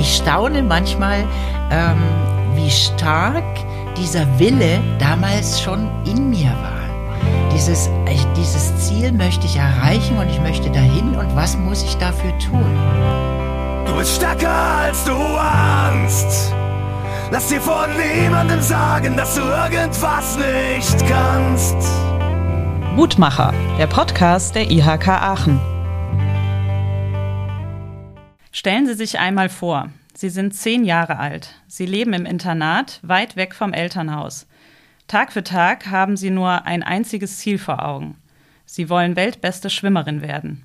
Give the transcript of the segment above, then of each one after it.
ich staune manchmal, ähm, wie stark dieser Wille damals schon in mir war. Dieses, dieses Ziel möchte ich erreichen und ich möchte dahin und was muss ich dafür tun? Du bist stärker als du ahnst. Lass dir von niemandem sagen, dass du irgendwas nicht kannst. Mutmacher, der Podcast der IHK Aachen. Stellen Sie sich einmal vor, Sie sind zehn Jahre alt. Sie leben im Internat, weit weg vom Elternhaus. Tag für Tag haben Sie nur ein einziges Ziel vor Augen. Sie wollen weltbeste Schwimmerin werden.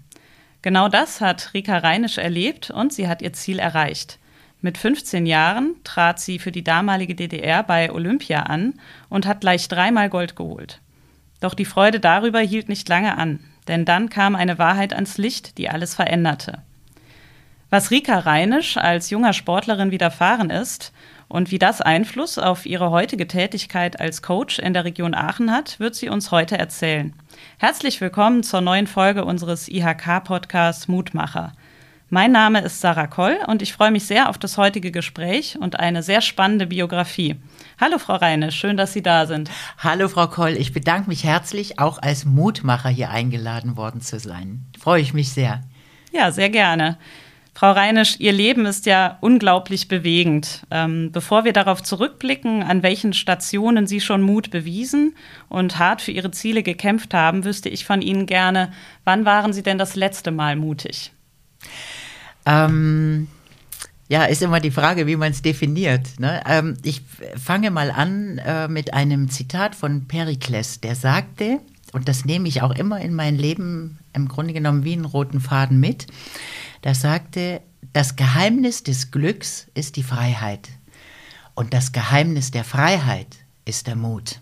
Genau das hat Rika Reinisch erlebt und sie hat ihr Ziel erreicht. Mit 15 Jahren trat sie für die damalige DDR bei Olympia an und hat gleich dreimal Gold geholt. Doch die Freude darüber hielt nicht lange an, denn dann kam eine Wahrheit ans Licht, die alles veränderte. Was Rika Reinisch als junger Sportlerin widerfahren ist und wie das Einfluss auf ihre heutige Tätigkeit als Coach in der Region Aachen hat, wird sie uns heute erzählen. Herzlich willkommen zur neuen Folge unseres IHK-Podcasts Mutmacher. Mein Name ist Sarah Koll und ich freue mich sehr auf das heutige Gespräch und eine sehr spannende Biografie. Hallo Frau Reine, schön, dass Sie da sind. Hallo Frau Koll, ich bedanke mich herzlich, auch als Mutmacher hier eingeladen worden zu sein. Freue ich mich sehr. Ja, sehr gerne. Frau Reinisch, Ihr Leben ist ja unglaublich bewegend. Ähm, bevor wir darauf zurückblicken, an welchen Stationen Sie schon Mut bewiesen und hart für Ihre Ziele gekämpft haben, wüsste ich von Ihnen gerne, wann waren Sie denn das letzte Mal mutig? Ähm, ja, ist immer die Frage, wie man es definiert. Ne? Ähm, ich fange mal an äh, mit einem Zitat von Perikles, der sagte, und das nehme ich auch immer in mein Leben im Grunde genommen wie einen roten Faden mit, der sagte, das Geheimnis des Glücks ist die Freiheit und das Geheimnis der Freiheit ist der Mut.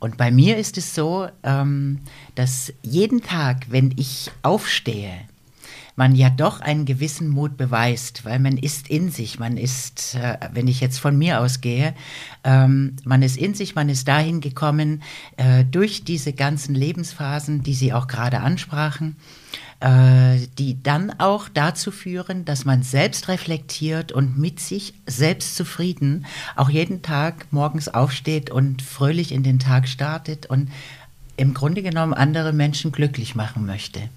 Und bei mir ist es so, ähm, dass jeden Tag, wenn ich aufstehe, man ja doch einen gewissen Mut beweist, weil man ist in sich, man ist, äh, wenn ich jetzt von mir ausgehe, ähm, man ist in sich, man ist dahin gekommen äh, durch diese ganzen Lebensphasen, die Sie auch gerade ansprachen, äh, die dann auch dazu führen, dass man selbst reflektiert und mit sich selbst zufrieden auch jeden Tag morgens aufsteht und fröhlich in den Tag startet und im Grunde genommen andere Menschen glücklich machen möchte.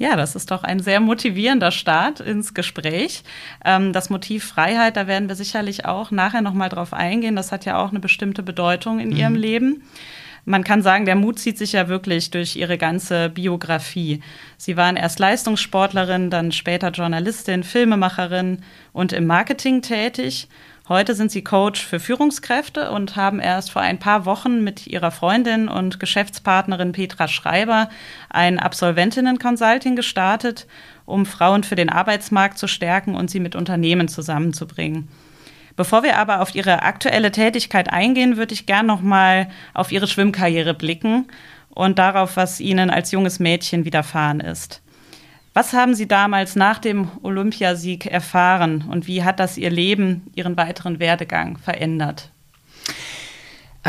Ja, das ist doch ein sehr motivierender Start ins Gespräch. Ähm, das Motiv Freiheit, da werden wir sicherlich auch nachher noch mal drauf eingehen. Das hat ja auch eine bestimmte Bedeutung in mhm. Ihrem Leben. Man kann sagen, der Mut zieht sich ja wirklich durch ihre ganze Biografie. Sie waren erst Leistungssportlerin, dann später Journalistin, Filmemacherin und im Marketing tätig. Heute sind sie Coach für Führungskräfte und haben erst vor ein paar Wochen mit ihrer Freundin und Geschäftspartnerin Petra Schreiber ein Absolventinnen-Consulting gestartet, um Frauen für den Arbeitsmarkt zu stärken und sie mit Unternehmen zusammenzubringen. Bevor wir aber auf Ihre aktuelle Tätigkeit eingehen, würde ich gern noch mal auf Ihre Schwimmkarriere blicken und darauf, was Ihnen als junges Mädchen widerfahren ist. Was haben Sie damals nach dem Olympiasieg erfahren und wie hat das Ihr Leben, Ihren weiteren Werdegang verändert?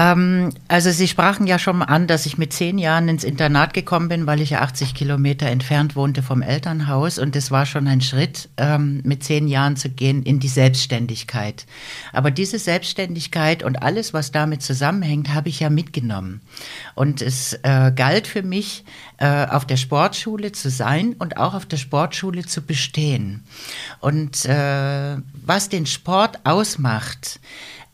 Ähm, also Sie sprachen ja schon an, dass ich mit zehn Jahren ins Internat gekommen bin, weil ich ja 80 Kilometer entfernt wohnte vom Elternhaus. Und das war schon ein Schritt, ähm, mit zehn Jahren zu gehen in die Selbstständigkeit. Aber diese Selbstständigkeit und alles, was damit zusammenhängt, habe ich ja mitgenommen. Und es äh, galt für mich, äh, auf der Sportschule zu sein und auch auf der Sportschule zu bestehen. Und äh, was den Sport ausmacht,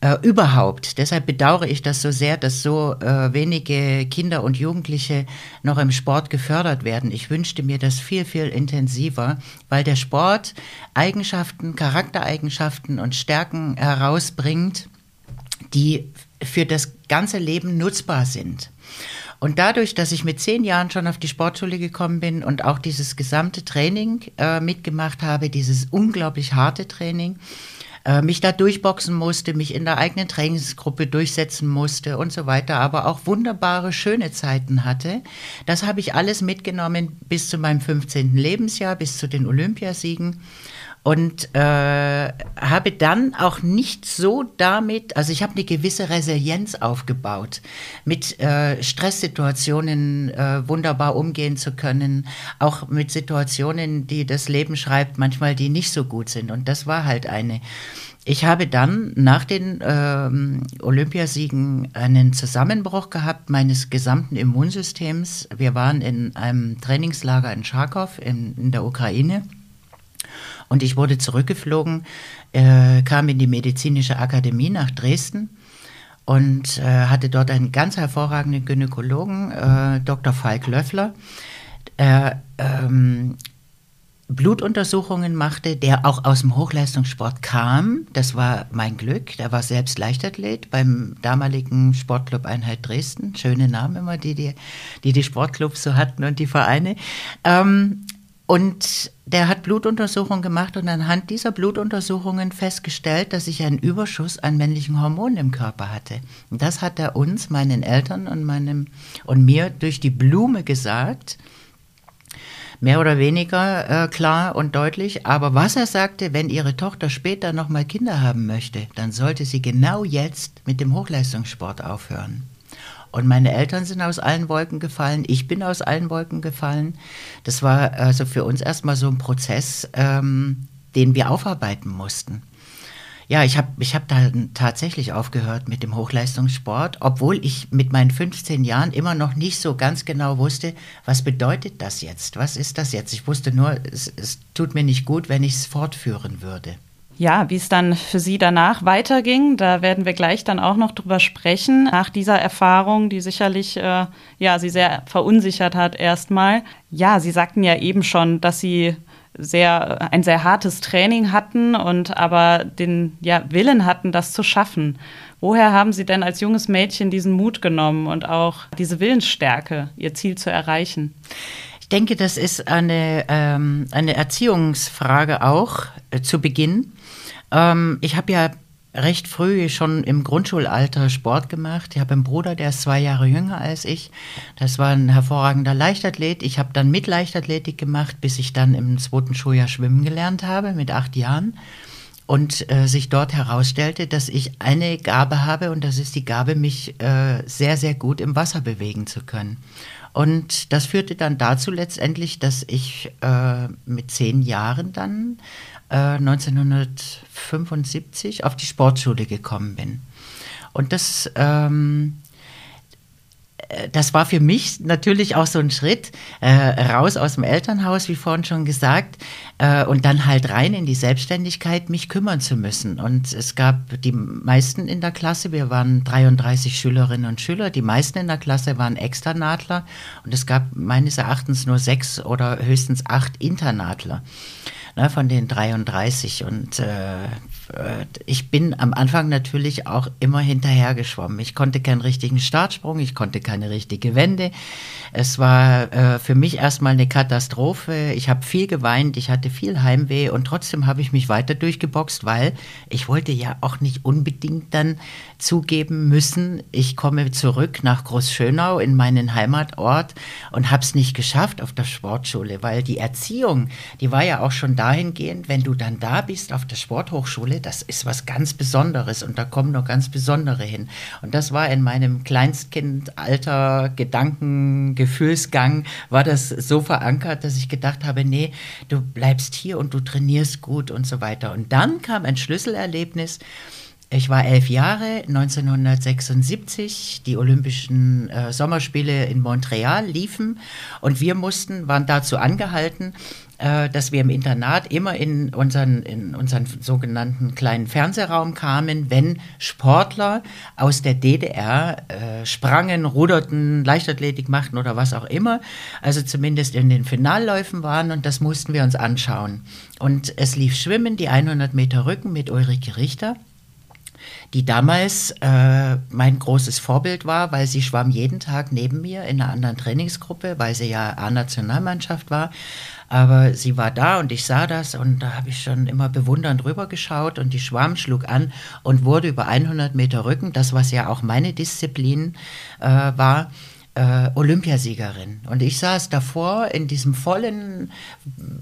äh, überhaupt. Deshalb bedauere ich das so sehr, dass so äh, wenige Kinder und Jugendliche noch im Sport gefördert werden. Ich wünschte mir das viel, viel intensiver, weil der Sport Eigenschaften, Charaktereigenschaften und Stärken herausbringt, die für das ganze Leben nutzbar sind. Und dadurch, dass ich mit zehn Jahren schon auf die Sportschule gekommen bin und auch dieses gesamte Training äh, mitgemacht habe, dieses unglaublich harte Training, äh, mich da durchboxen musste, mich in der eigenen Trainingsgruppe durchsetzen musste und so weiter, aber auch wunderbare, schöne Zeiten hatte. Das habe ich alles mitgenommen bis zu meinem 15. Lebensjahr, bis zu den Olympiasiegen. Und äh, habe dann auch nicht so damit, also ich habe eine gewisse Resilienz aufgebaut, mit äh, Stresssituationen äh, wunderbar umgehen zu können, auch mit Situationen, die das Leben schreibt, manchmal die nicht so gut sind. Und das war halt eine. Ich habe dann nach den ähm, Olympiasiegen einen Zusammenbruch gehabt meines gesamten Immunsystems. Wir waren in einem Trainingslager in Charkow in, in der Ukraine und ich wurde zurückgeflogen, äh, kam in die medizinische Akademie nach Dresden und äh, hatte dort einen ganz hervorragenden Gynäkologen, äh, Dr. Falk Löffler, der ähm, Blutuntersuchungen machte, der auch aus dem Hochleistungssport kam. Das war mein Glück. Der war selbst Leichtathlet beim damaligen Sportclub Einheit Dresden. Schöne Namen immer, die die, die, die Sportclubs so hatten und die Vereine. Ähm, und der hat Blutuntersuchungen gemacht und anhand dieser Blutuntersuchungen festgestellt, dass ich einen Überschuss an männlichen Hormonen im Körper hatte. Und das hat er uns, meinen Eltern und, meinem, und mir durch die Blume gesagt. Mehr oder weniger äh, klar und deutlich. Aber was er sagte, wenn ihre Tochter später nochmal Kinder haben möchte, dann sollte sie genau jetzt mit dem Hochleistungssport aufhören. Und meine Eltern sind aus allen Wolken gefallen, ich bin aus allen Wolken gefallen. Das war also für uns erstmal so ein Prozess, ähm, den wir aufarbeiten mussten. Ja, ich habe ich hab da tatsächlich aufgehört mit dem Hochleistungssport, obwohl ich mit meinen 15 Jahren immer noch nicht so ganz genau wusste, was bedeutet das jetzt? Was ist das jetzt? Ich wusste nur, es, es tut mir nicht gut, wenn ich es fortführen würde. Ja, wie es dann für Sie danach weiterging, da werden wir gleich dann auch noch drüber sprechen. Nach dieser Erfahrung, die sicherlich äh, ja Sie sehr verunsichert hat erstmal. Ja, Sie sagten ja eben schon, dass Sie sehr ein sehr hartes Training hatten und aber den ja, Willen hatten, das zu schaffen. Woher haben Sie denn als junges Mädchen diesen Mut genommen und auch diese Willensstärke, Ihr Ziel zu erreichen? Ich denke, das ist eine, ähm, eine Erziehungsfrage auch äh, zu Beginn. Ähm, ich habe ja recht früh schon im Grundschulalter Sport gemacht. Ich habe einen Bruder, der ist zwei Jahre jünger als ich. Das war ein hervorragender Leichtathlet. Ich habe dann mit Leichtathletik gemacht, bis ich dann im zweiten Schuljahr schwimmen gelernt habe, mit acht Jahren. Und äh, sich dort herausstellte, dass ich eine Gabe habe und das ist die Gabe, mich äh, sehr, sehr gut im Wasser bewegen zu können. Und das führte dann dazu letztendlich, dass ich äh, mit zehn Jahren dann 1975 äh, auf die Sportschule gekommen bin. Und das, ähm, äh, das war für mich natürlich auch so ein Schritt äh, raus aus dem Elternhaus, wie vorhin schon gesagt, äh, und dann halt rein in die Selbstständigkeit, mich kümmern zu müssen. Und es gab die meisten in der Klasse, wir waren 33 Schülerinnen und Schüler, die meisten in der Klasse waren Externatler und es gab meines Erachtens nur sechs oder höchstens acht Internatler ne, von den 33. Und äh, ich bin am Anfang natürlich auch immer hinterher geschwommen. Ich konnte keinen richtigen Startsprung, ich konnte keine richtige Wende. Es war äh, für mich erstmal eine Katastrophe. Ich habe viel geweint, ich hatte viel Heimweh und trotzdem habe ich mich weiter durchgeboxt, weil ich wollte ja auch nicht unbedingt dann zugeben müssen, ich komme zurück nach Großschönau in meinen Heimatort und habe es nicht geschafft auf der Sportschule, weil die Erziehung, die war ja auch schon dahingehend, wenn du dann da bist auf der Sporthochschule, das ist was ganz Besonderes und da kommen noch ganz Besondere hin. Und das war in meinem Kleinstkindalter Gedanken, Gefühlsgang, war das so verankert, dass ich gedacht habe, nee, du bleibst hier und du trainierst gut und so weiter. Und dann kam ein Schlüsselerlebnis, ich war elf Jahre, 1976, die Olympischen äh, Sommerspiele in Montreal liefen und wir mussten, waren dazu angehalten, äh, dass wir im Internat immer in unseren, in unseren sogenannten kleinen Fernsehraum kamen, wenn Sportler aus der DDR äh, sprangen, ruderten, Leichtathletik machten oder was auch immer, also zumindest in den Finalläufen waren und das mussten wir uns anschauen. Und es lief Schwimmen, die 100 Meter Rücken mit Ulrike Richter die damals äh, mein großes Vorbild war, weil sie schwamm jeden Tag neben mir in einer anderen Trainingsgruppe, weil sie ja A-Nationalmannschaft war. Aber sie war da und ich sah das und da habe ich schon immer bewundernd rüber geschaut und die Schwamm schlug an und wurde über 100 Meter Rücken, das was ja auch meine Disziplin äh, war, äh, Olympiasiegerin. Und ich saß davor in diesem vollen,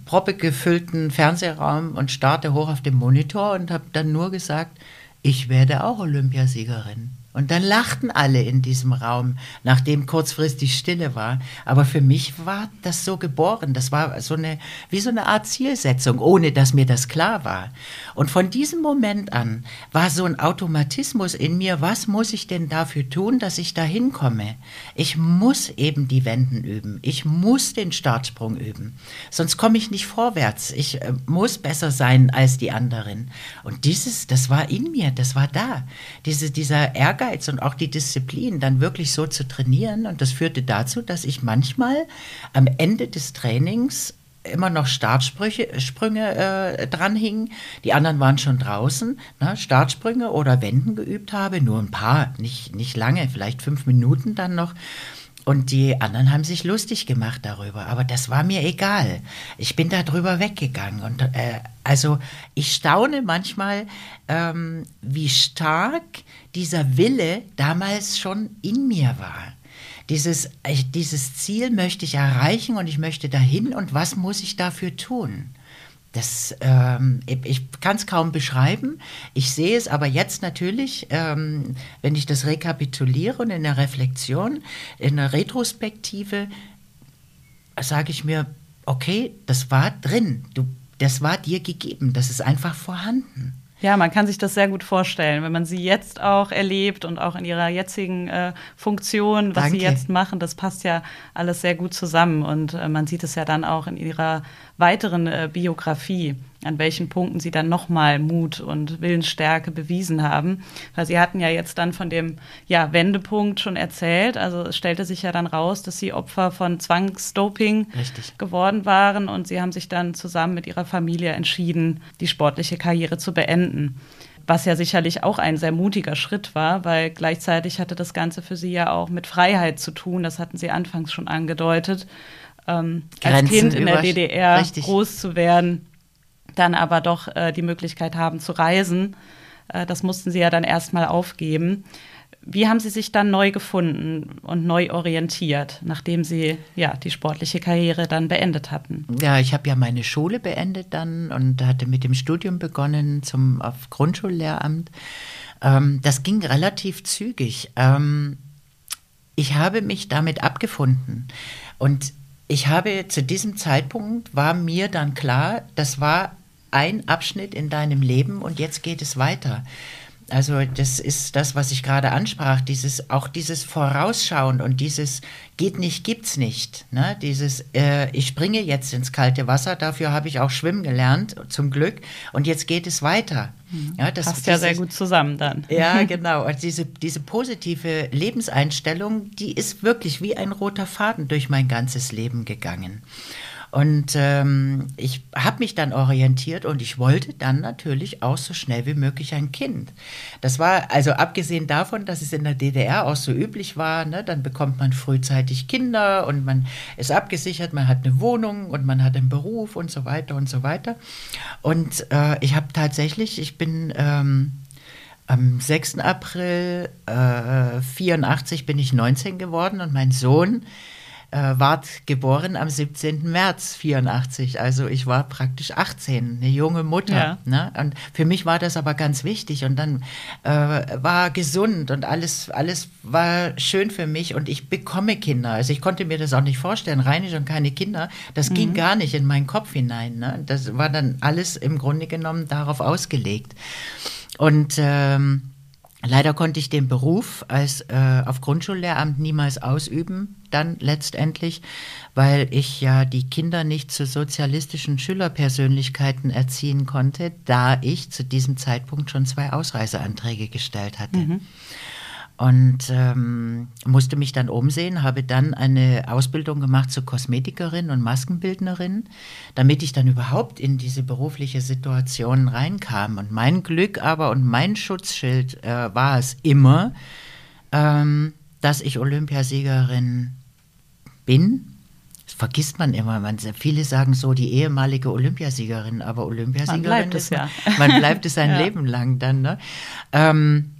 proppegefüllten Fernsehraum und starrte hoch auf den Monitor und habe dann nur gesagt, ich werde auch Olympiasiegerin. Und dann lachten alle in diesem Raum, nachdem kurzfristig Stille war. Aber für mich war das so geboren. Das war so eine, wie so eine Art Zielsetzung, ohne dass mir das klar war. Und von diesem Moment an war so ein Automatismus in mir, was muss ich denn dafür tun, dass ich da hinkomme? Ich muss eben die Wenden üben. Ich muss den Startsprung üben. Sonst komme ich nicht vorwärts. Ich äh, muss besser sein als die anderen. Und dieses, das war in mir, das war da. Diese, dieser Ärger Ehrgeiz und auch die Disziplin, dann wirklich so zu trainieren. Und das führte dazu, dass ich manchmal am Ende des Trainings immer noch Startsprünge Sprünge, äh, dranhingen. Die anderen waren schon draußen, ne, Startsprünge oder Wenden geübt habe, nur ein paar, nicht, nicht lange, vielleicht fünf Minuten dann noch. Und die anderen haben sich lustig gemacht darüber, aber das war mir egal. Ich bin da drüber weggegangen. Und äh, also ich staune manchmal, ähm, wie stark dieser Wille damals schon in mir war. Dieses, dieses Ziel möchte ich erreichen und ich möchte dahin und was muss ich dafür tun? Das, ähm, ich kann es kaum beschreiben. Ich sehe es aber jetzt natürlich, ähm, wenn ich das rekapituliere und in der Reflexion, in der Retrospektive, sage ich mir, okay, das war drin, du, das war dir gegeben, das ist einfach vorhanden. Ja, man kann sich das sehr gut vorstellen, wenn man sie jetzt auch erlebt und auch in ihrer jetzigen äh, Funktion, was Danke. sie jetzt machen, das passt ja alles sehr gut zusammen und äh, man sieht es ja dann auch in ihrer weiteren äh, Biografie, an welchen Punkten sie dann nochmal Mut und Willensstärke bewiesen haben. Weil sie hatten ja jetzt dann von dem ja, Wendepunkt schon erzählt. Also es stellte sich ja dann raus, dass sie Opfer von Zwangsdoping Richtig. geworden waren und sie haben sich dann zusammen mit ihrer Familie entschieden, die sportliche Karriere zu beenden was ja sicherlich auch ein sehr mutiger Schritt war, weil gleichzeitig hatte das Ganze für sie ja auch mit Freiheit zu tun. Das hatten sie anfangs schon angedeutet ähm, als Kind in der DDR richtig. groß zu werden, dann aber doch äh, die Möglichkeit haben zu reisen. Äh, das mussten sie ja dann erstmal aufgeben. Wie haben Sie sich dann neu gefunden und neu orientiert, nachdem Sie ja die sportliche Karriere dann beendet hatten? Ja, ich habe ja meine Schule beendet dann und hatte mit dem Studium begonnen zum auf Grundschullehramt. Ähm, das ging relativ zügig. Ähm, ich habe mich damit abgefunden und ich habe zu diesem Zeitpunkt war mir dann klar, das war ein Abschnitt in deinem Leben und jetzt geht es weiter. Also das ist das, was ich gerade ansprach, dieses auch dieses Vorausschauen und dieses geht nicht, gibt's nicht. Ne? Dieses äh, ich springe jetzt ins kalte Wasser, dafür habe ich auch schwimmen gelernt, zum Glück, und jetzt geht es weiter. Mhm. Ja, das passt ja sehr gut zusammen dann. Ja, genau. Und diese diese positive Lebenseinstellung, die ist wirklich wie ein roter Faden durch mein ganzes Leben gegangen. Und ähm, ich habe mich dann orientiert und ich wollte dann natürlich auch so schnell wie möglich ein Kind. Das war also abgesehen davon, dass es in der DDR auch so üblich war, ne, dann bekommt man frühzeitig Kinder und man ist abgesichert, man hat eine Wohnung und man hat einen Beruf und so weiter und so weiter. Und äh, ich habe tatsächlich, ich bin ähm, am 6. April äh, 84 bin ich 19 geworden und mein Sohn äh, ward geboren am 17. März 84. Also ich war praktisch 18, eine junge Mutter. Ja. Ne? Und für mich war das aber ganz wichtig. Und dann äh, war gesund und alles, alles war schön für mich. Und ich bekomme Kinder. Also ich konnte mir das auch nicht vorstellen. Reine schon keine Kinder. Das mhm. ging gar nicht in meinen Kopf hinein. Ne? Das war dann alles im Grunde genommen darauf ausgelegt. Und ähm, Leider konnte ich den Beruf als äh, auf Grundschullehramt niemals ausüben, dann letztendlich, weil ich ja die Kinder nicht zu sozialistischen Schülerpersönlichkeiten erziehen konnte, da ich zu diesem Zeitpunkt schon zwei Ausreiseanträge gestellt hatte. Mhm und ähm, musste mich dann umsehen, habe dann eine Ausbildung gemacht zur Kosmetikerin und Maskenbildnerin, damit ich dann überhaupt in diese berufliche Situation reinkam. Und mein Glück aber und mein Schutzschild äh, war es immer, ähm, dass ich Olympiasiegerin bin. Das vergisst man immer. Man, viele sagen so, die ehemalige Olympiasiegerin, aber Olympiasiegerin man bleibt es ja. Man, bleibt es ein ja. Leben lang dann. Ne? Ähm,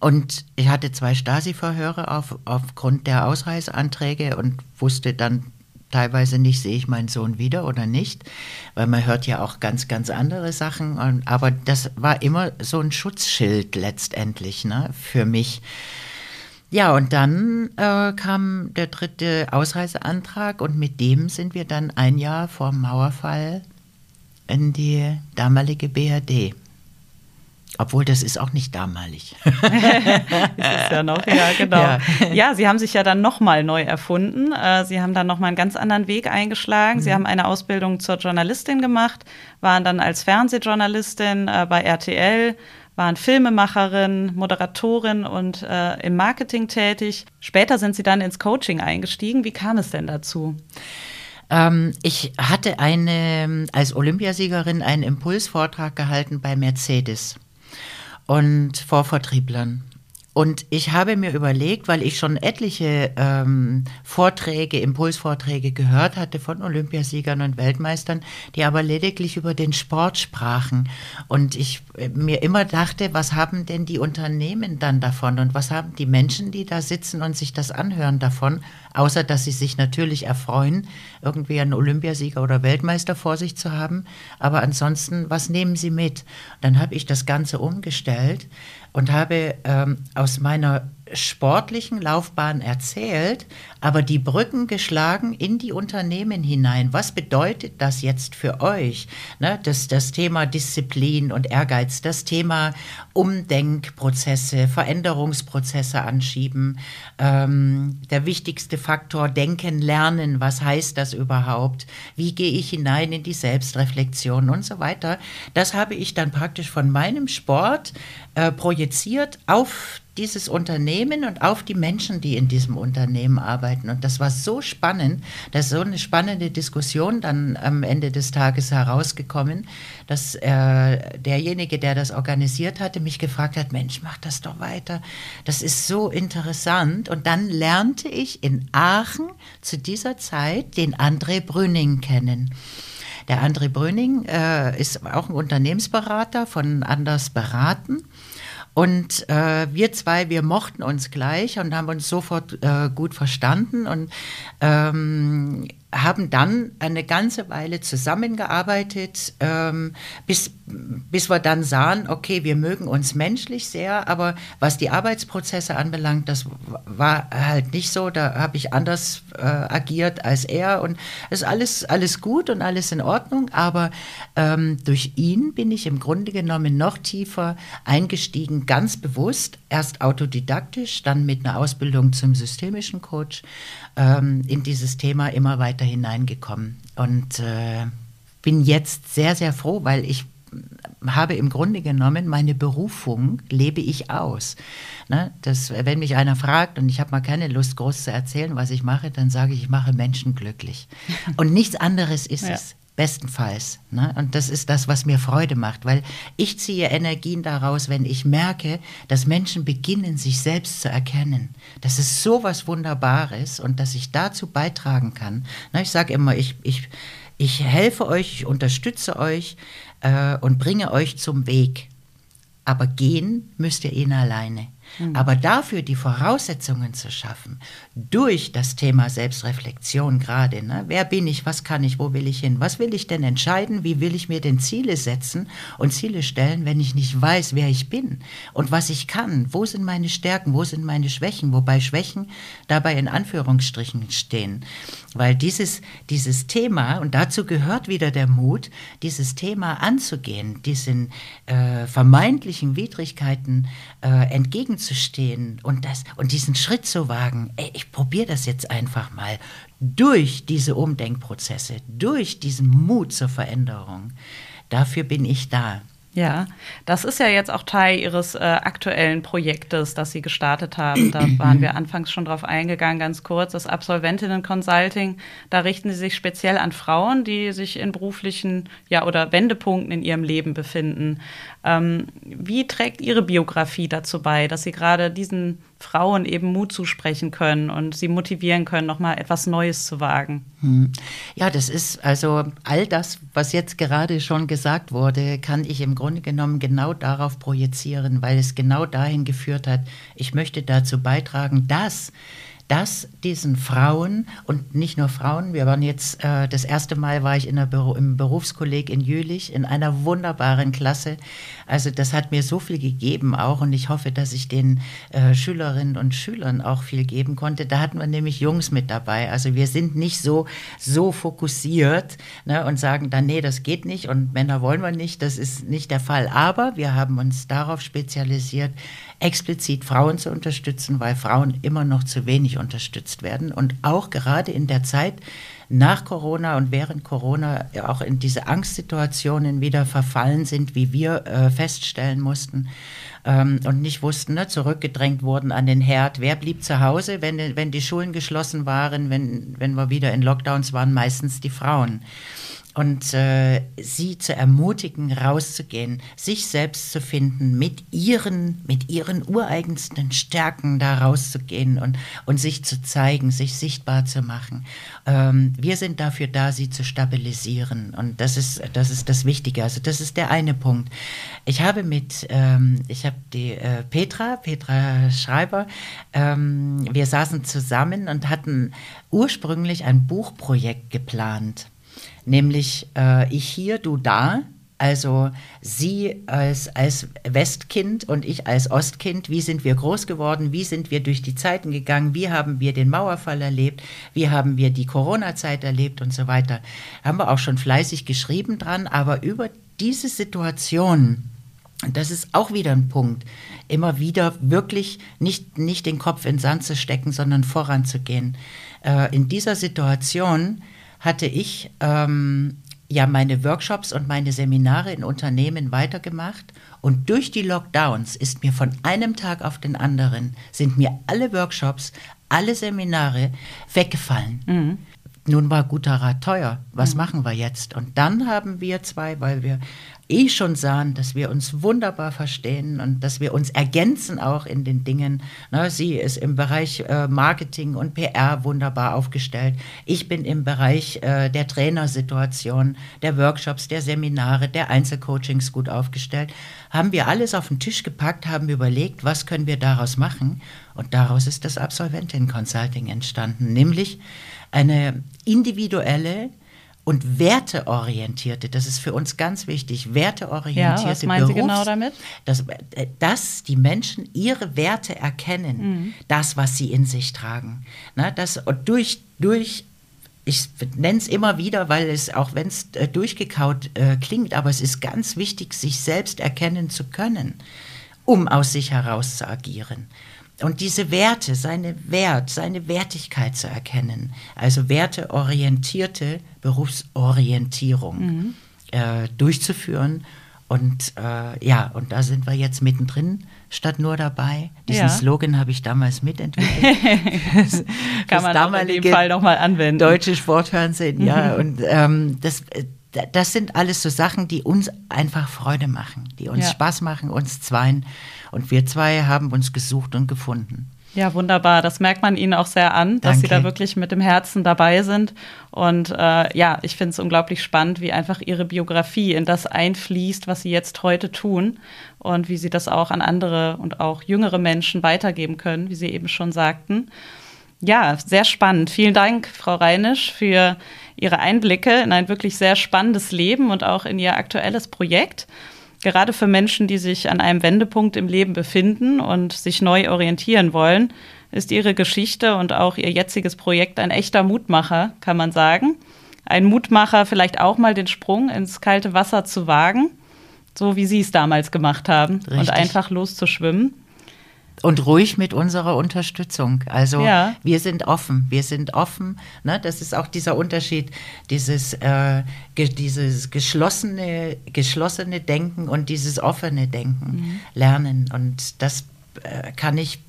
Und ich hatte zwei Stasi-Verhöre auf, aufgrund der Ausreiseanträge und wusste dann teilweise nicht, sehe ich meinen Sohn wieder oder nicht, weil man hört ja auch ganz, ganz andere Sachen. aber das war immer so ein Schutzschild letztendlich ne, für mich. Ja, und dann äh, kam der dritte Ausreiseantrag und mit dem sind wir dann ein Jahr vor dem Mauerfall in die damalige BRD. Obwohl, das ist auch nicht damalig. ist ja noch, ja, genau. Ja, ja Sie haben sich ja dann nochmal neu erfunden. Äh, Sie haben dann nochmal einen ganz anderen Weg eingeschlagen. Mhm. Sie haben eine Ausbildung zur Journalistin gemacht, waren dann als Fernsehjournalistin äh, bei RTL, waren Filmemacherin, Moderatorin und äh, im Marketing tätig. Später sind Sie dann ins Coaching eingestiegen. Wie kam es denn dazu? Ähm, ich hatte eine, als Olympiasiegerin einen Impulsvortrag gehalten bei Mercedes und vor Vertrieblern. Und ich habe mir überlegt, weil ich schon etliche ähm, Vorträge, Impulsvorträge gehört hatte von Olympiasiegern und Weltmeistern, die aber lediglich über den Sport sprachen. Und ich äh, mir immer dachte, was haben denn die Unternehmen dann davon und was haben die Menschen, die da sitzen und sich das anhören davon, außer dass sie sich natürlich erfreuen, irgendwie einen Olympiasieger oder Weltmeister vor sich zu haben. Aber ansonsten, was nehmen sie mit? Dann habe ich das Ganze umgestellt und habe ähm, aus meiner sportlichen Laufbahn erzählt, aber die Brücken geschlagen in die Unternehmen hinein. Was bedeutet das jetzt für euch? Ne, das, das Thema Disziplin und Ehrgeiz, das Thema Umdenkprozesse, Veränderungsprozesse anschieben, ähm, der wichtigste Faktor Denken, Lernen, was heißt das überhaupt? Wie gehe ich hinein in die Selbstreflexion und so weiter? Das habe ich dann praktisch von meinem Sport äh, projiziert auf dieses Unternehmen und auf die Menschen, die in diesem Unternehmen arbeiten. Und das war so spannend, da ist so eine spannende Diskussion dann am Ende des Tages herausgekommen, dass äh, derjenige, der das organisiert hatte, mich gefragt hat, Mensch, mach das doch weiter. Das ist so interessant. Und dann lernte ich in Aachen zu dieser Zeit den André Brüning kennen. Der André Brüning äh, ist auch ein Unternehmensberater von Anders Beraten und äh, wir zwei, wir mochten uns gleich und haben uns sofort äh, gut verstanden. Und ähm, haben dann eine ganze Weile zusammengearbeitet, ähm, bis, bis wir dann sahen, okay, wir mögen uns menschlich sehr, aber was die Arbeitsprozesse anbelangt, das war halt nicht so. Da habe ich anders äh, agiert als er und es ist alles, alles gut und alles in Ordnung, aber ähm, durch ihn bin ich im Grunde genommen noch tiefer eingestiegen, ganz bewusst, erst autodidaktisch, dann mit einer Ausbildung zum systemischen Coach ähm, in dieses Thema immer weiter hineingekommen und äh, bin jetzt sehr, sehr froh, weil ich habe im Grunde genommen meine Berufung lebe ich aus. Ne? Das, wenn mich einer fragt und ich habe mal keine Lust, groß zu erzählen, was ich mache, dann sage ich, ich mache Menschen glücklich. Und nichts anderes ist ja. es. Bestenfalls. Ne? Und das ist das, was mir Freude macht, weil ich ziehe Energien daraus, wenn ich merke, dass Menschen beginnen, sich selbst zu erkennen. Das ist so was Wunderbares und dass ich dazu beitragen kann. Ne? Ich sage immer, ich, ich, ich helfe euch, ich unterstütze euch äh, und bringe euch zum Weg. Aber gehen müsst ihr ihn alleine. Mhm. Aber dafür die Voraussetzungen zu schaffen, durch das Thema Selbstreflexion gerade, ne? wer bin ich, was kann ich, wo will ich hin, was will ich denn entscheiden, wie will ich mir denn Ziele setzen und Ziele stellen, wenn ich nicht weiß, wer ich bin und was ich kann, wo sind meine Stärken, wo sind meine Schwächen, wobei Schwächen dabei in Anführungsstrichen stehen. Weil dieses, dieses Thema, und dazu gehört wieder der Mut, dieses Thema anzugehen, diesen äh, vermeintlichen Widrigkeiten äh, entgegenzustehen und, das, und diesen Schritt zu wagen, ey, ich probiere das jetzt einfach mal durch diese Umdenkprozesse, durch diesen Mut zur Veränderung. Dafür bin ich da. Ja, das ist ja jetzt auch Teil Ihres äh, aktuellen Projektes, das Sie gestartet haben. Da waren wir anfangs schon drauf eingegangen, ganz kurz. Das Absolventinnen Consulting, da richten Sie sich speziell an Frauen, die sich in beruflichen ja, oder Wendepunkten in ihrem Leben befinden. Ähm, wie trägt Ihre Biografie dazu bei, dass Sie gerade diesen Frauen eben Mut zusprechen können und sie motivieren können, nochmal etwas Neues zu wagen. Hm. Ja, das ist also all das, was jetzt gerade schon gesagt wurde, kann ich im Grunde genommen genau darauf projizieren, weil es genau dahin geführt hat. Ich möchte dazu beitragen, dass dass diesen Frauen und nicht nur Frauen, wir waren jetzt, äh, das erste Mal war ich in der Büro, im Berufskolleg in Jülich in einer wunderbaren Klasse. Also das hat mir so viel gegeben auch und ich hoffe, dass ich den äh, Schülerinnen und Schülern auch viel geben konnte. Da hatten wir nämlich Jungs mit dabei. Also wir sind nicht so, so fokussiert ne, und sagen dann, nee, das geht nicht und Männer wollen wir nicht. Das ist nicht der Fall. Aber wir haben uns darauf spezialisiert, explizit Frauen zu unterstützen, weil Frauen immer noch zu wenig unterstützt werden. Und auch gerade in der Zeit nach Corona und während Corona auch in diese Angstsituationen wieder verfallen sind, wie wir äh, feststellen mussten ähm, und nicht wussten, ne, zurückgedrängt wurden an den Herd. Wer blieb zu Hause, wenn, wenn die Schulen geschlossen waren, wenn, wenn wir wieder in Lockdowns waren, meistens die Frauen und äh, sie zu ermutigen, rauszugehen, sich selbst zu finden, mit ihren, mit ihren ureigensten Stärken da rauszugehen und, und sich zu zeigen, sich sichtbar zu machen. Ähm, wir sind dafür da, sie zu stabilisieren und das ist, das ist das Wichtige. Also das ist der eine Punkt. Ich habe mit, ähm, ich habe die äh, Petra, Petra Schreiber, ähm, wir saßen zusammen und hatten ursprünglich ein Buchprojekt geplant nämlich äh, ich hier, du da. Also sie als, als Westkind und ich als Ostkind, wie sind wir groß geworden, wie sind wir durch die Zeiten gegangen, wie haben wir den Mauerfall erlebt, wie haben wir die Corona-Zeit erlebt und so weiter. Haben wir auch schon fleißig geschrieben dran, aber über diese Situation, das ist auch wieder ein Punkt, immer wieder wirklich nicht, nicht den Kopf in den Sand zu stecken, sondern voranzugehen. Äh, in dieser Situation hatte ich ähm, ja meine Workshops und meine Seminare in Unternehmen weitergemacht. Und durch die Lockdowns ist mir von einem Tag auf den anderen, sind mir alle Workshops, alle Seminare weggefallen. Mhm. Nun war guter Rat teuer. Was mhm. machen wir jetzt? Und dann haben wir zwei, weil wir eh schon sahen, dass wir uns wunderbar verstehen und dass wir uns ergänzen auch in den Dingen. Ne, sie ist im Bereich äh, Marketing und PR wunderbar aufgestellt. Ich bin im Bereich äh, der Trainersituation, der Workshops, der Seminare, der Einzelcoachings gut aufgestellt. Haben wir alles auf den Tisch gepackt, haben überlegt, was können wir daraus machen. Und daraus ist das Absolventin Consulting entstanden, nämlich eine individuelle, und werteorientierte, das ist für uns ganz wichtig, werteorientierte ja, was meinen Sie genau damit? Dass, äh, dass die Menschen ihre Werte erkennen, mhm. das, was sie in sich tragen. Na, das, und durch, durch ich nenne es immer wieder, weil es, auch wenn es äh, durchgekaut äh, klingt, aber es ist ganz wichtig, sich selbst erkennen zu können, um aus sich heraus zu agieren und diese Werte, seine Wert, seine Wertigkeit zu erkennen. Also werteorientierte Berufsorientierung mhm. äh, durchzuführen. Und äh, ja, und da sind wir jetzt mittendrin, statt nur dabei. Diesen ja. Slogan habe ich damals mitentwickelt. das, Kann das man in dem Fall nochmal anwenden. Deutsche Sportfernsehen, ja. Und ähm, das, äh, das sind alles so Sachen, die uns einfach Freude machen, die uns ja. Spaß machen, uns zweien. Und wir zwei haben uns gesucht und gefunden. Ja, wunderbar. Das merkt man Ihnen auch sehr an, dass Sie da wirklich mit dem Herzen dabei sind. Und äh, ja, ich finde es unglaublich spannend, wie einfach Ihre Biografie in das einfließt, was Sie jetzt heute tun und wie Sie das auch an andere und auch jüngere Menschen weitergeben können, wie Sie eben schon sagten. Ja, sehr spannend. Vielen Dank, Frau Reinisch, für Ihre Einblicke in ein wirklich sehr spannendes Leben und auch in Ihr aktuelles Projekt. Gerade für Menschen, die sich an einem Wendepunkt im Leben befinden und sich neu orientieren wollen, ist Ihre Geschichte und auch Ihr jetziges Projekt ein echter Mutmacher, kann man sagen. Ein Mutmacher, vielleicht auch mal den Sprung ins kalte Wasser zu wagen, so wie Sie es damals gemacht haben Richtig. und einfach loszuschwimmen. Und ruhig mit unserer Unterstützung. Also ja. wir sind offen, wir sind offen. Ne? Das ist auch dieser Unterschied, dieses, äh, ge dieses geschlossene, geschlossene Denken und dieses offene Denken mhm. lernen. Und das äh, kann ich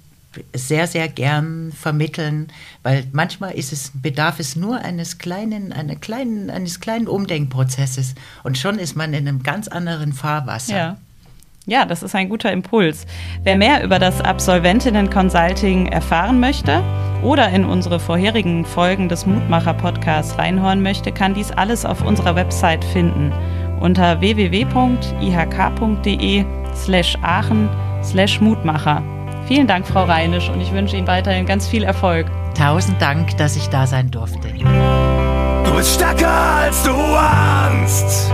sehr, sehr gern vermitteln, weil manchmal ist es, bedarf es nur eines kleinen, einer kleinen, eines kleinen Umdenkprozesses und schon ist man in einem ganz anderen Fahrwasser. Ja. Ja, das ist ein guter Impuls. Wer mehr über das Absolventinnen Consulting erfahren möchte oder in unsere vorherigen Folgen des Mutmacher Podcasts reinhören möchte, kann dies alles auf unserer Website finden unter www.ihk.de slash Aachen slash Mutmacher. Vielen Dank, Frau Reinisch, und ich wünsche Ihnen weiterhin ganz viel Erfolg. Tausend Dank, dass ich da sein durfte. Du bist stärker als du ahnst.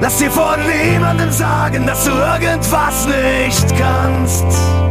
Lass dir von niemandem sagen, dass du irgendwas nicht kannst.